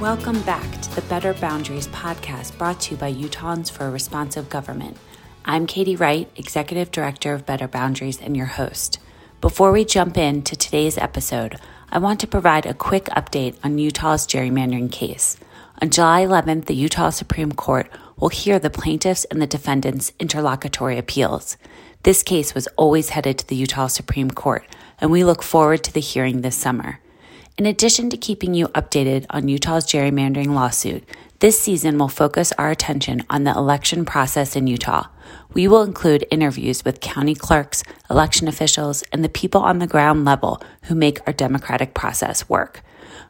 Welcome back to the Better Boundaries podcast brought to you by Utahns for a Responsive Government. I'm Katie Wright, Executive Director of Better Boundaries, and your host. Before we jump into today's episode, I want to provide a quick update on Utah's gerrymandering case. On July 11th, the Utah Supreme Court will hear the plaintiffs and the defendants' interlocutory appeals. This case was always headed to the Utah Supreme Court, and we look forward to the hearing this summer. In addition to keeping you updated on Utah's gerrymandering lawsuit, this season will focus our attention on the election process in Utah. We will include interviews with county clerks, election officials, and the people on the ground level who make our democratic process work.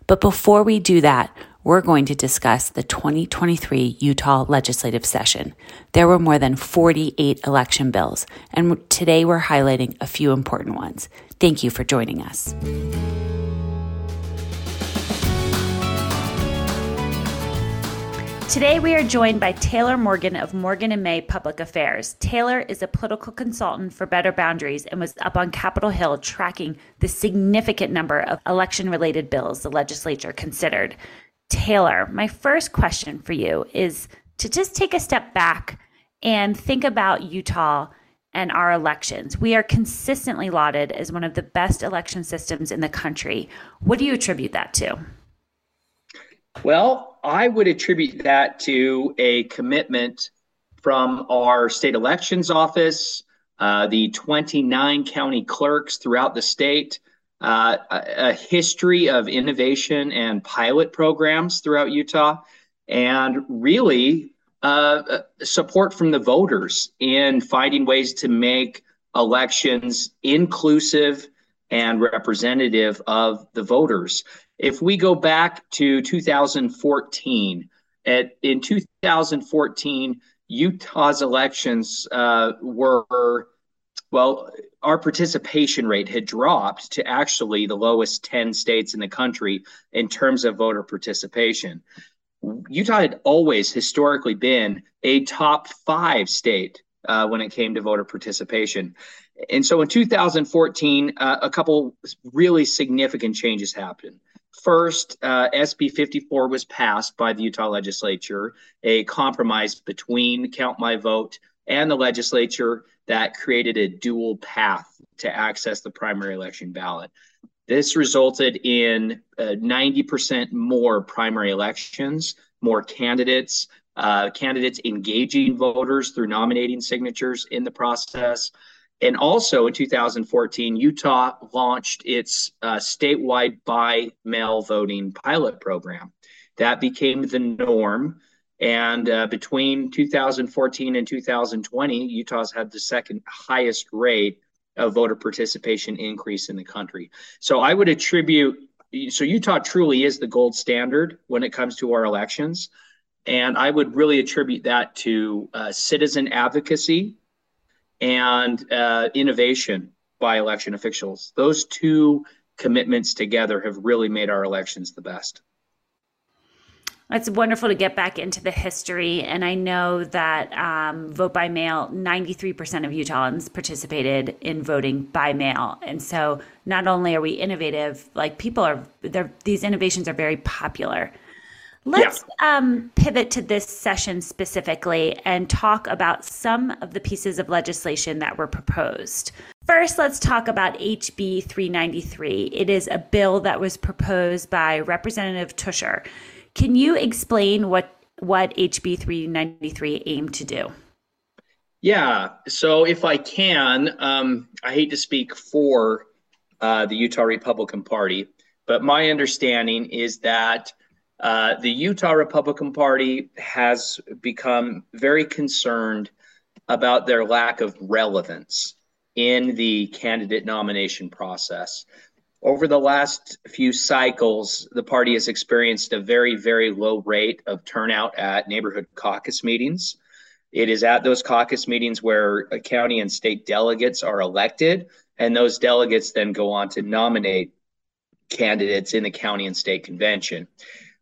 But before we do that, we're going to discuss the 2023 Utah legislative session. There were more than 48 election bills, and today we're highlighting a few important ones. Thank you for joining us. Today we are joined by Taylor Morgan of Morgan and May Public Affairs. Taylor is a political consultant for Better Boundaries and was up on Capitol Hill tracking the significant number of election-related bills the legislature considered. Taylor, my first question for you is to just take a step back and think about Utah and our elections. We are consistently lauded as one of the best election systems in the country. What do you attribute that to? Well, I would attribute that to a commitment from our state elections office, uh, the 29 county clerks throughout the state, uh, a, a, history of innovation and pilot programs throughout Utah, and really uh, uh support from the voters in finding ways to make elections inclusive and representative of the voters. If we go back to 2014, at, in 2014, Utah's elections uh, were, well, our participation rate had dropped to actually the lowest 10 states in the country in terms of voter participation. Utah had always historically been a top five state uh, when it came to voter participation. And so in 2014, uh, a couple really significant changes happened. First, uh, SB 54 was passed by the Utah legislature, a compromise between Count My Vote and the legislature that created a dual path to access the primary election ballot. This resulted in uh, 90% more primary elections, more candidates, uh, candidates engaging voters through nominating signatures in the process, and also in 2014, Utah launched its uh, statewide by mail voting pilot program. That became the norm. And uh, between 2014 and 2020, Utah's had the second highest rate of voter participation increase in the country. So I would attribute, so Utah truly is the gold standard when it comes to our elections. And I would really attribute that to uh, citizen advocacy and uh, innovation by election officials. Those two commitments together have really made our elections the best. It's wonderful to get back into the history. And I know that um, vote by mail, 93% of Utahns participated in voting by mail. And so not only are we innovative, like people are, these innovations are very popular. Let's yeah. um, pivot to this session specifically and talk about some of the pieces of legislation that were proposed. First, let's talk about HB 393. It is a bill that was proposed by Representative Teuscher. Can you explain what, what HB 393 aimed to do? Yeah, so if I can, um, I hate to speak for uh, the Utah Republican Party, but my understanding is that uh, the Utah Republican Party has become very concerned about their lack of relevance in the candidate nomination process. Over the last few cycles, the party has experienced a very, very low rate of turnout at neighborhood caucus meetings. It is at those caucus meetings where county and state delegates are elected, and those delegates then go on to nominate candidates in the county and state convention.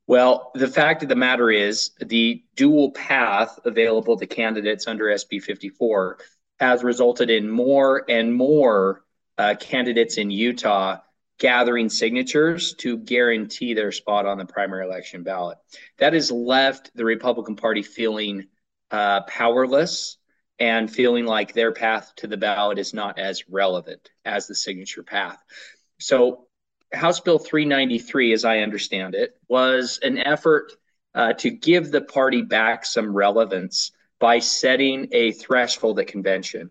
Well, the fact of the matter is the dual path available to candidates under SB 54 has resulted in more and more uh, candidates in Utah gathering signatures to guarantee their spot on the primary election ballot. That has left the Republican Party feeling uh, powerless and feeling like their path to the ballot is not as relevant as the signature path. So, House Bill 393, as I understand it, was an effort uh, to give the party back some relevance by setting a threshold at convention.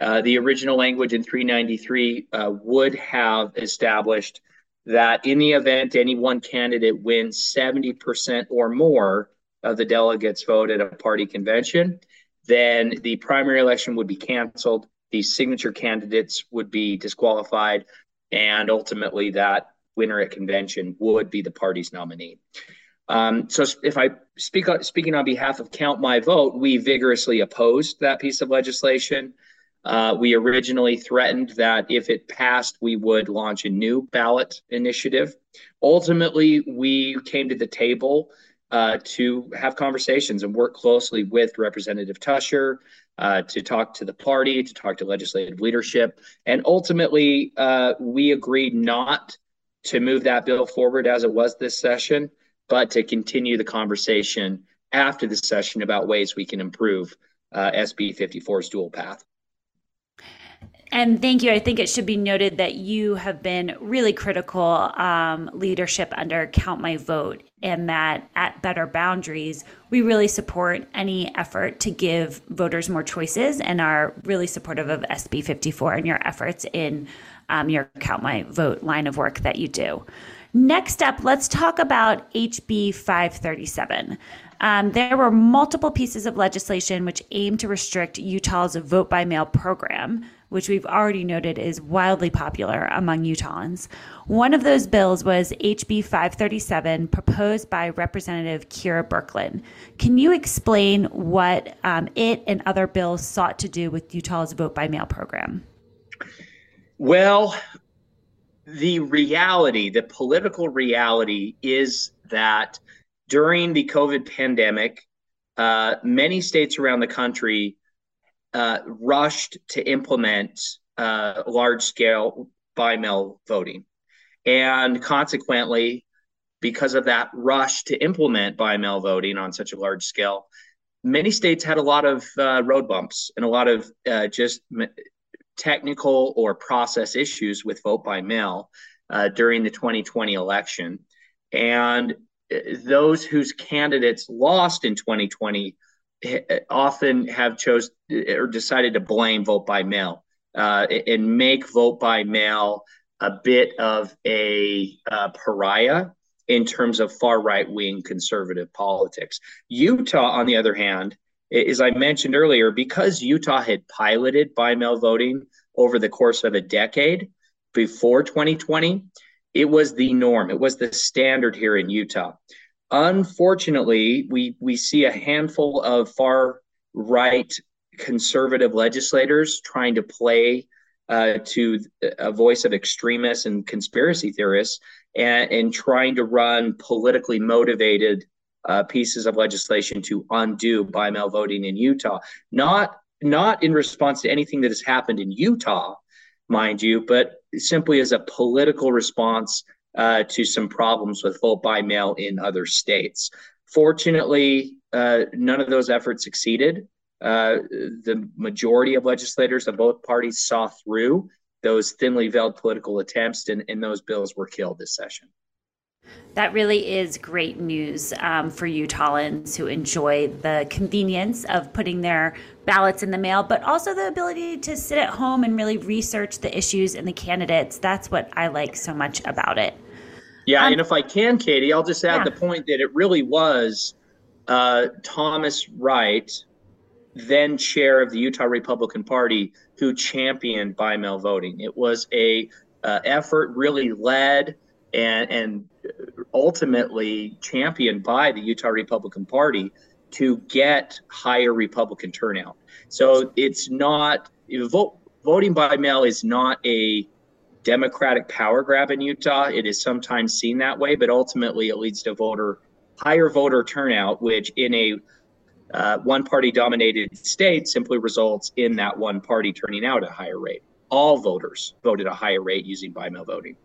Uh, the original language in 393 uh, would have established that in the event any one candidate wins 70% or more of the delegates vote at a party convention, then the primary election would be canceled. The signature candidates would be disqualified, and ultimately that winner at convention would be the party's nominee. Um, so, if I speak speaking on behalf of Count My Vote, we vigorously opposed that piece of legislation. Uh, we originally threatened that if it passed, we would launch a new ballot initiative. Ultimately, we came to the table uh, to have conversations and work closely with Representative Teuscher uh, to talk to the party, to talk to legislative leadership. And ultimately, uh, we agreed not to move that bill forward as it was this session, but to continue the conversation after the session about ways we can improve uh, SB 54's dual path. And thank you. I think it should be noted that you have been really critical um, leadership under Count My Vote, and that at Better Boundaries, we really support any effort to give voters more choices and are really supportive of SB 54 and your efforts in um, your Count My Vote line of work that you do. Next up, let's talk about HB 537. Um, there were multiple pieces of legislation which aimed to restrict Utah's vote by mail program which we've already noted is wildly popular among Utahns. One of those bills was HB 537, proposed by Representative Kera Birkeland. Can you explain what um, it and other bills sought to do with Utah's vote by mail program? Well, the reality, the political reality is that during the COVID pandemic, uh, many states around the country uh, rushed to implement uh, large scale by mail voting. And consequently, because of that rush to implement by mail voting on such a large scale, many states had a lot of uh, road bumps and a lot of uh, just technical or process issues with vote by mail uh, during the 2020 election. And uh, those whose candidates lost in 2020 often have chose or decided to blame vote by mail uh, and make vote by mail a bit of a uh, pariah in terms of far right wing conservative politics. Utah, on the other hand, as I mentioned earlier, because Utah had piloted by mail voting over the course of a decade before 2020, it was the norm. It was the standard here in Utah. Unfortunately, we we see a handful of far right conservative legislators trying to play uh, to a voice of extremists and conspiracy theorists and, and trying to run politically motivated uh, pieces of legislation to undo by mail voting in Utah. Not not in response to anything that has happened in Utah, mind you, but simply as a political response uh, to some problems with vote by mail in other states. Fortunately, uh, none of those efforts succeeded. Uh, the majority of legislators of both parties saw through those thinly veiled political attempts, and, and those bills were killed this session. That really is great news um, for Utahns who enjoy the convenience of putting their ballots in the mail, but also the ability to sit at home and really research the issues and the candidates. That's what I like so much about it. Yeah, um, and if I can, Katie, I'll just add yeah. the point that it really was uh, Thomas Wright, then chair of the Utah Republican Party, who championed by mail voting. It was a uh, effort really led and and ultimately championed by the Utah Republican Party to get higher Republican turnout. So it's not vote, voting by mail is not a Democratic power grab in Utah. It is sometimes seen that way, but ultimately it leads to voter higher voter turnout, which in a uh, one party dominated state simply results in that one party turning out at a higher rate. All voters voted at a higher rate using by mail voting.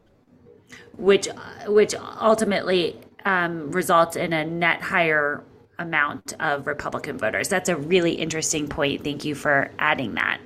which which ultimately um, results in a net higher amount of Republican voters. That's a really interesting point. Thank you for adding that.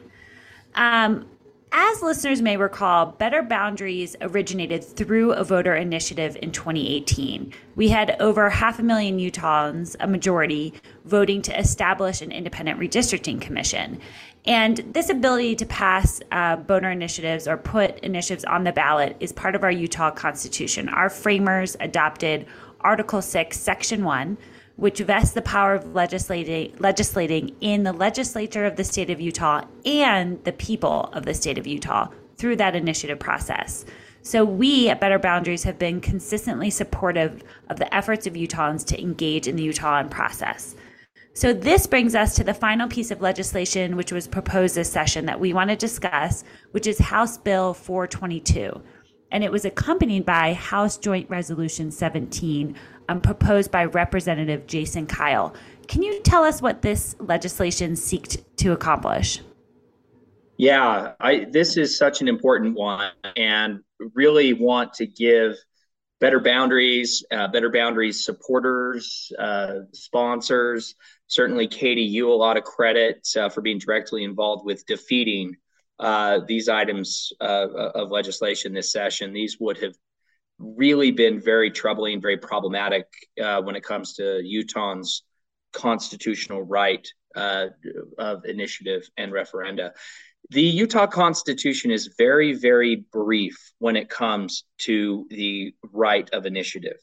Um, as listeners may recall, Better Boundaries originated through a voter initiative in 2018. We had over half a million Utahns, a majority, voting to establish an independent redistricting commission. And this ability to pass uh, voter initiatives or put initiatives on the ballot is part of our Utah Constitution. Our framers adopted Article 6, Section 1, which vests the power of legislating, legislating in the legislature of the state of Utah and the people of the state of Utah through that initiative process. So, we at Better Boundaries have been consistently supportive of the efforts of Utahns to engage in the Utah process. So, this brings us to the final piece of legislation which was proposed this session that we want to discuss, which is House Bill 422. And it was accompanied by House Joint Resolution 17, um, proposed by Representative Jason Kyle. Can you tell us what this legislation seeks to accomplish? Yeah, I, this is such an important one, and really want to give Better Boundaries, uh, Better Boundaries supporters, uh, sponsors, certainly Katie, you a lot of credit uh, for being directly involved with defeating uh, these items uh, of legislation this session. These would have really been very troubling, very problematic uh, when it comes to Utah's constitutional right uh, of initiative and referenda. The Utah Constitution is very, very brief when it comes to the right of initiative.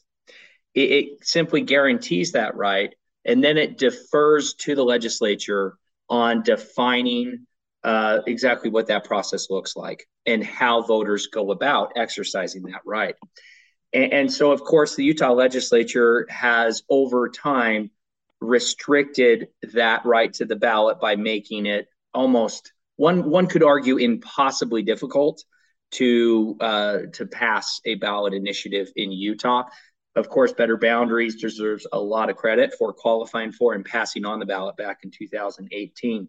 It, it simply guarantees that right and then it defers to the legislature on defining uh, exactly what that process looks like and how voters go about exercising that right. And, and so, of course, the Utah legislature has over time restricted that right to the ballot by making it almost one one could argue impossibly difficult to uh, to pass a ballot initiative in Utah. Of course, Better Boundaries deserves a lot of credit for qualifying for and passing on the ballot back in 2018.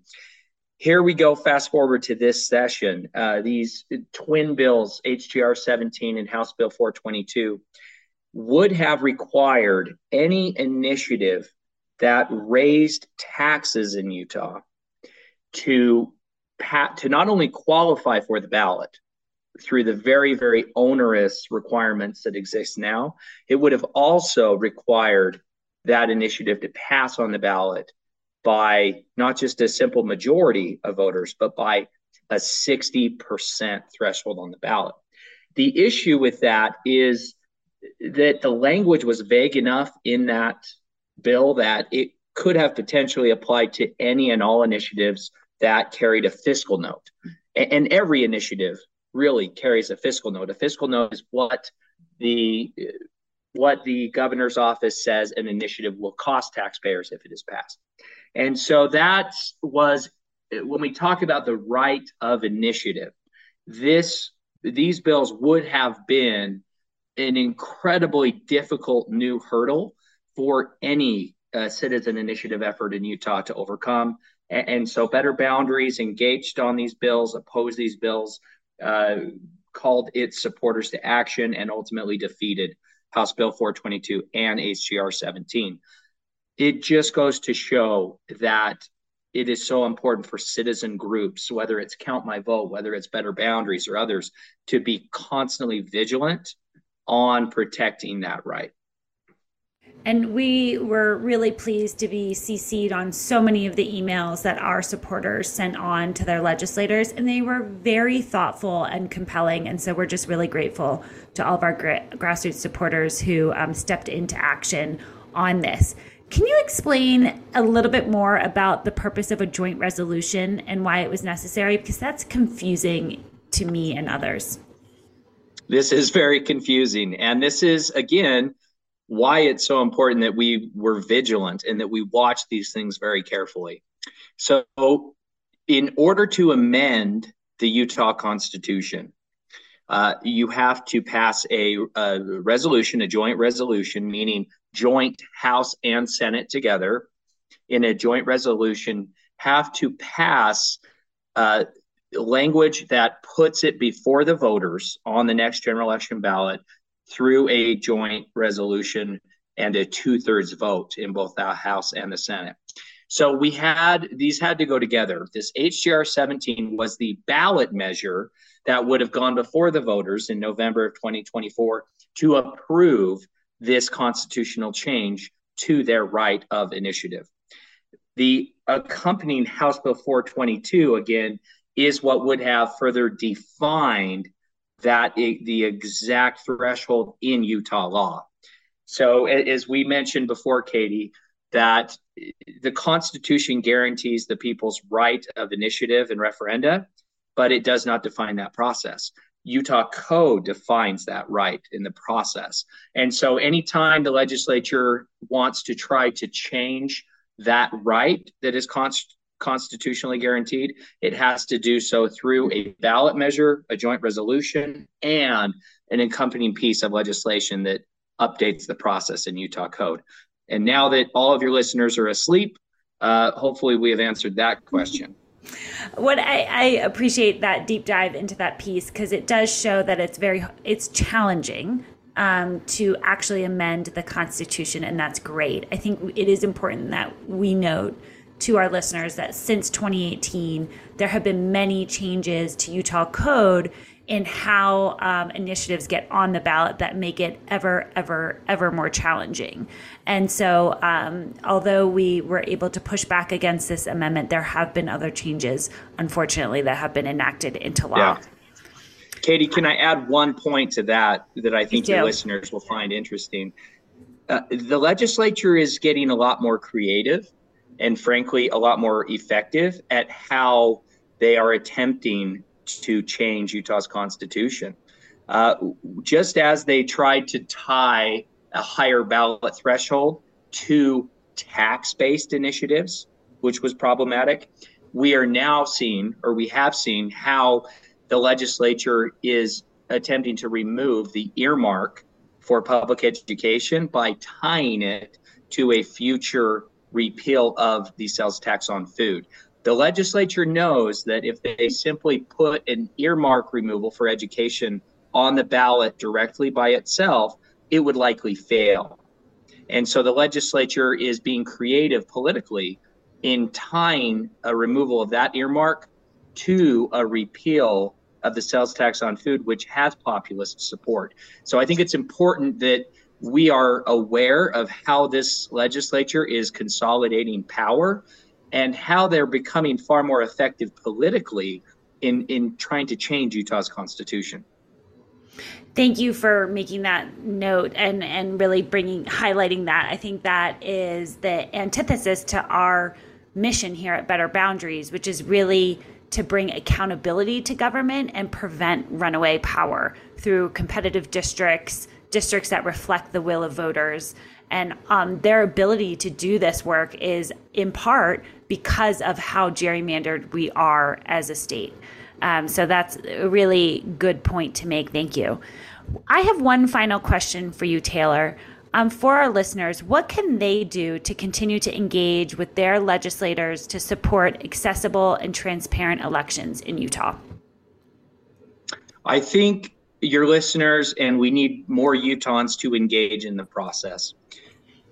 Here we go, fast forward to this session. Uh, these twin bills, HJR 17 and House Bill 422, would have required any initiative that raised taxes in Utah to, pat, to not only qualify for the ballot, through the very, very onerous requirements that exist now, it would have also required that initiative to pass on the ballot by not just a simple majority of voters, but by a 60% threshold on the ballot. The issue with that is that the language was vague enough in that bill that it could have potentially applied to any and all initiatives that carried a fiscal note. And every initiative really carries a fiscal note. A fiscal note is what the what the governor's office says an initiative will cost taxpayers if it is passed. And so that was when we talk about the right of initiative, this these bills would have been an incredibly difficult new hurdle for any uh, citizen initiative effort in Utah to overcome. And, and so, Better Boundaries engaged on these bills, opposed these bills, uh, called its supporters to action and ultimately defeated House Bill 422 and HJR 17. It just goes to show that it is so important for citizen groups, whether it's Count My Vote, whether it's Better Boundaries or others, to be constantly vigilant on protecting that right. And we were really pleased to be CC'd on so many of the emails that our supporters sent on to their legislators. And they were very thoughtful and compelling. And so we're just really grateful to all of our grassroots supporters who um, stepped into action on this. Can you explain a little bit more about the purpose of a joint resolution and why it was necessary? Because that's confusing to me and others. This is very confusing. And this is, again, why it's so important that we were vigilant and that we watch these things very carefully. So, in order to amend the Utah Constitution, uh, you have to pass a, a, resolution, a joint resolution, meaning joint House and Senate together in a joint resolution, have to pass uh, language that puts it before the voters on the next general election ballot through a joint resolution and a two thirds vote in both the House and the Senate. So we had these had to go together. This HJR 17 was the ballot measure that would have gone before the voters in November of 2024 to approve this constitutional change to their right of initiative. The accompanying House Bill 422, again, is what would have further defined that eh, the exact threshold in Utah law. So, as we mentioned before, Katie, that the Constitution guarantees the people's right of initiative and referenda, but it does not define that process. Utah code defines that right in the process. And so, anytime the legislature wants to try to change that right that is const- constitutionally guaranteed, it has to do so through a ballot measure, a joint resolution, and an accompanying piece of legislation that updates the process in Utah code. And now that all of your listeners are asleep, uh, hopefully we have answered that question. What I, I appreciate that deep dive into that piece because it does show that it's very it's challenging um, to actually amend the Constitution, and that's great. I think it is important that we note to our listeners that since 2018, there have been many changes to Utah code in how um, initiatives get on the ballot that make it ever, ever, ever more challenging. And so, um, although we were able to push back against this amendment, there have been other changes, unfortunately, that have been enacted into law. Yeah. Katie, can I add one point to that that I think your listeners will find interesting? Uh, the legislature is getting a lot more creative and frankly a lot more effective at how they are attempting to change Utah's constitution. Uh, just as they tried to tie a higher ballot threshold to tax based initiatives, which was problematic, we are now seeing, or we have seen, how the legislature is attempting to remove the earmark for public education by tying it to a future repeal of the sales tax on food. The legislature knows that if they simply put an earmark removal for education on the ballot directly by itself, it would likely fail. And so the legislature is being creative politically in tying a removal of that earmark to a repeal of the sales tax on food, which has populist support. So I think it's important that we are aware of how this legislature is consolidating power and how they're becoming far more effective politically in, in trying to change Utah's constitution. Thank you for making that note and, and really bringing highlighting that. I think that is the antithesis to our mission here at Better Boundaries, which is really to bring accountability to government and prevent runaway power through competitive districts, districts that reflect the will of voters. And um, their ability to do this work is in part because of how gerrymandered we are as a state. Um, so that's a really good point to make. Thank you. I have one final question for you, Taylor. Um, for our listeners, what can they do to continue to engage with their legislators to support accessible and transparent elections in Utah? I think your listeners, and we need more Utahns to engage in the process.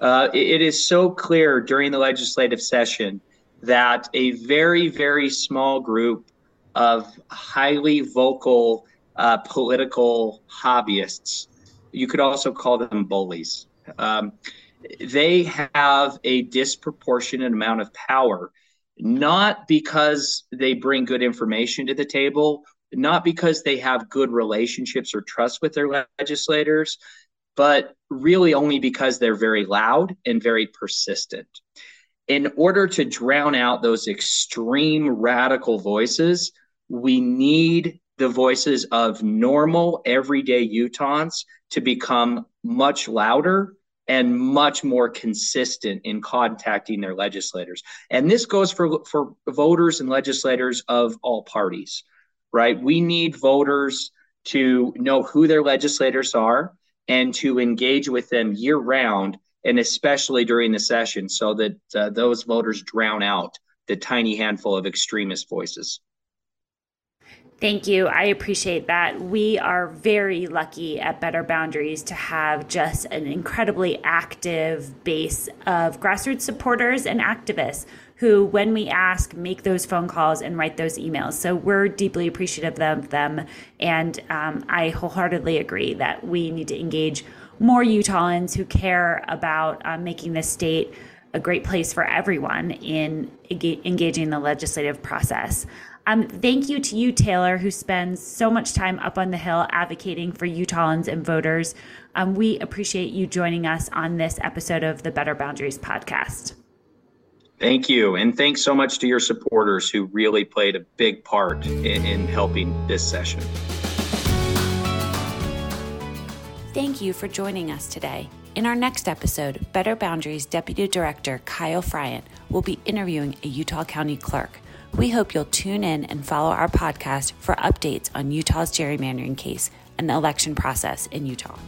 Uh, it is so clear during the legislative session that a very, very small group of highly vocal uh, political hobbyists, you could also call them bullies, um, they have a disproportionate amount of power, not because they bring good information to the table not because they have good relationships or trust with their legislators, but really only because they're very loud and very persistent. In order to drown out those extreme radical voices, we need the voices of normal, everyday Utahns to become much louder and much more consistent in contacting their legislators. And this goes for, for voters and legislators of all parties right? We need voters to know who their legislators are and to engage with them year round and especially during the session so that uh, those voters drown out the tiny handful of extremist voices. Thank you. I appreciate that. We are very lucky at Better Boundaries to have just an incredibly active base of grassroots supporters and activists who, when we ask, make those phone calls and write those emails. So we're deeply appreciative of them. And um, I wholeheartedly agree that we need to engage more Utahns who care about uh, making this state a great place for everyone in engaging the legislative process. Um, thank you to you, Taylor, who spends so much time up on the Hill advocating for Utahns and voters. Um, we appreciate you joining us on this episode of the Better Boundaries podcast. Thank you. And thanks so much to your supporters who really played a big part in, in helping this session. Thank you for joining us today. In our next episode, Better Boundaries Deputy Director Kyle Fryant will be interviewing a Utah County clerk. We hope you'll tune in and follow our podcast for updates on Utah's gerrymandering case and the election process in Utah.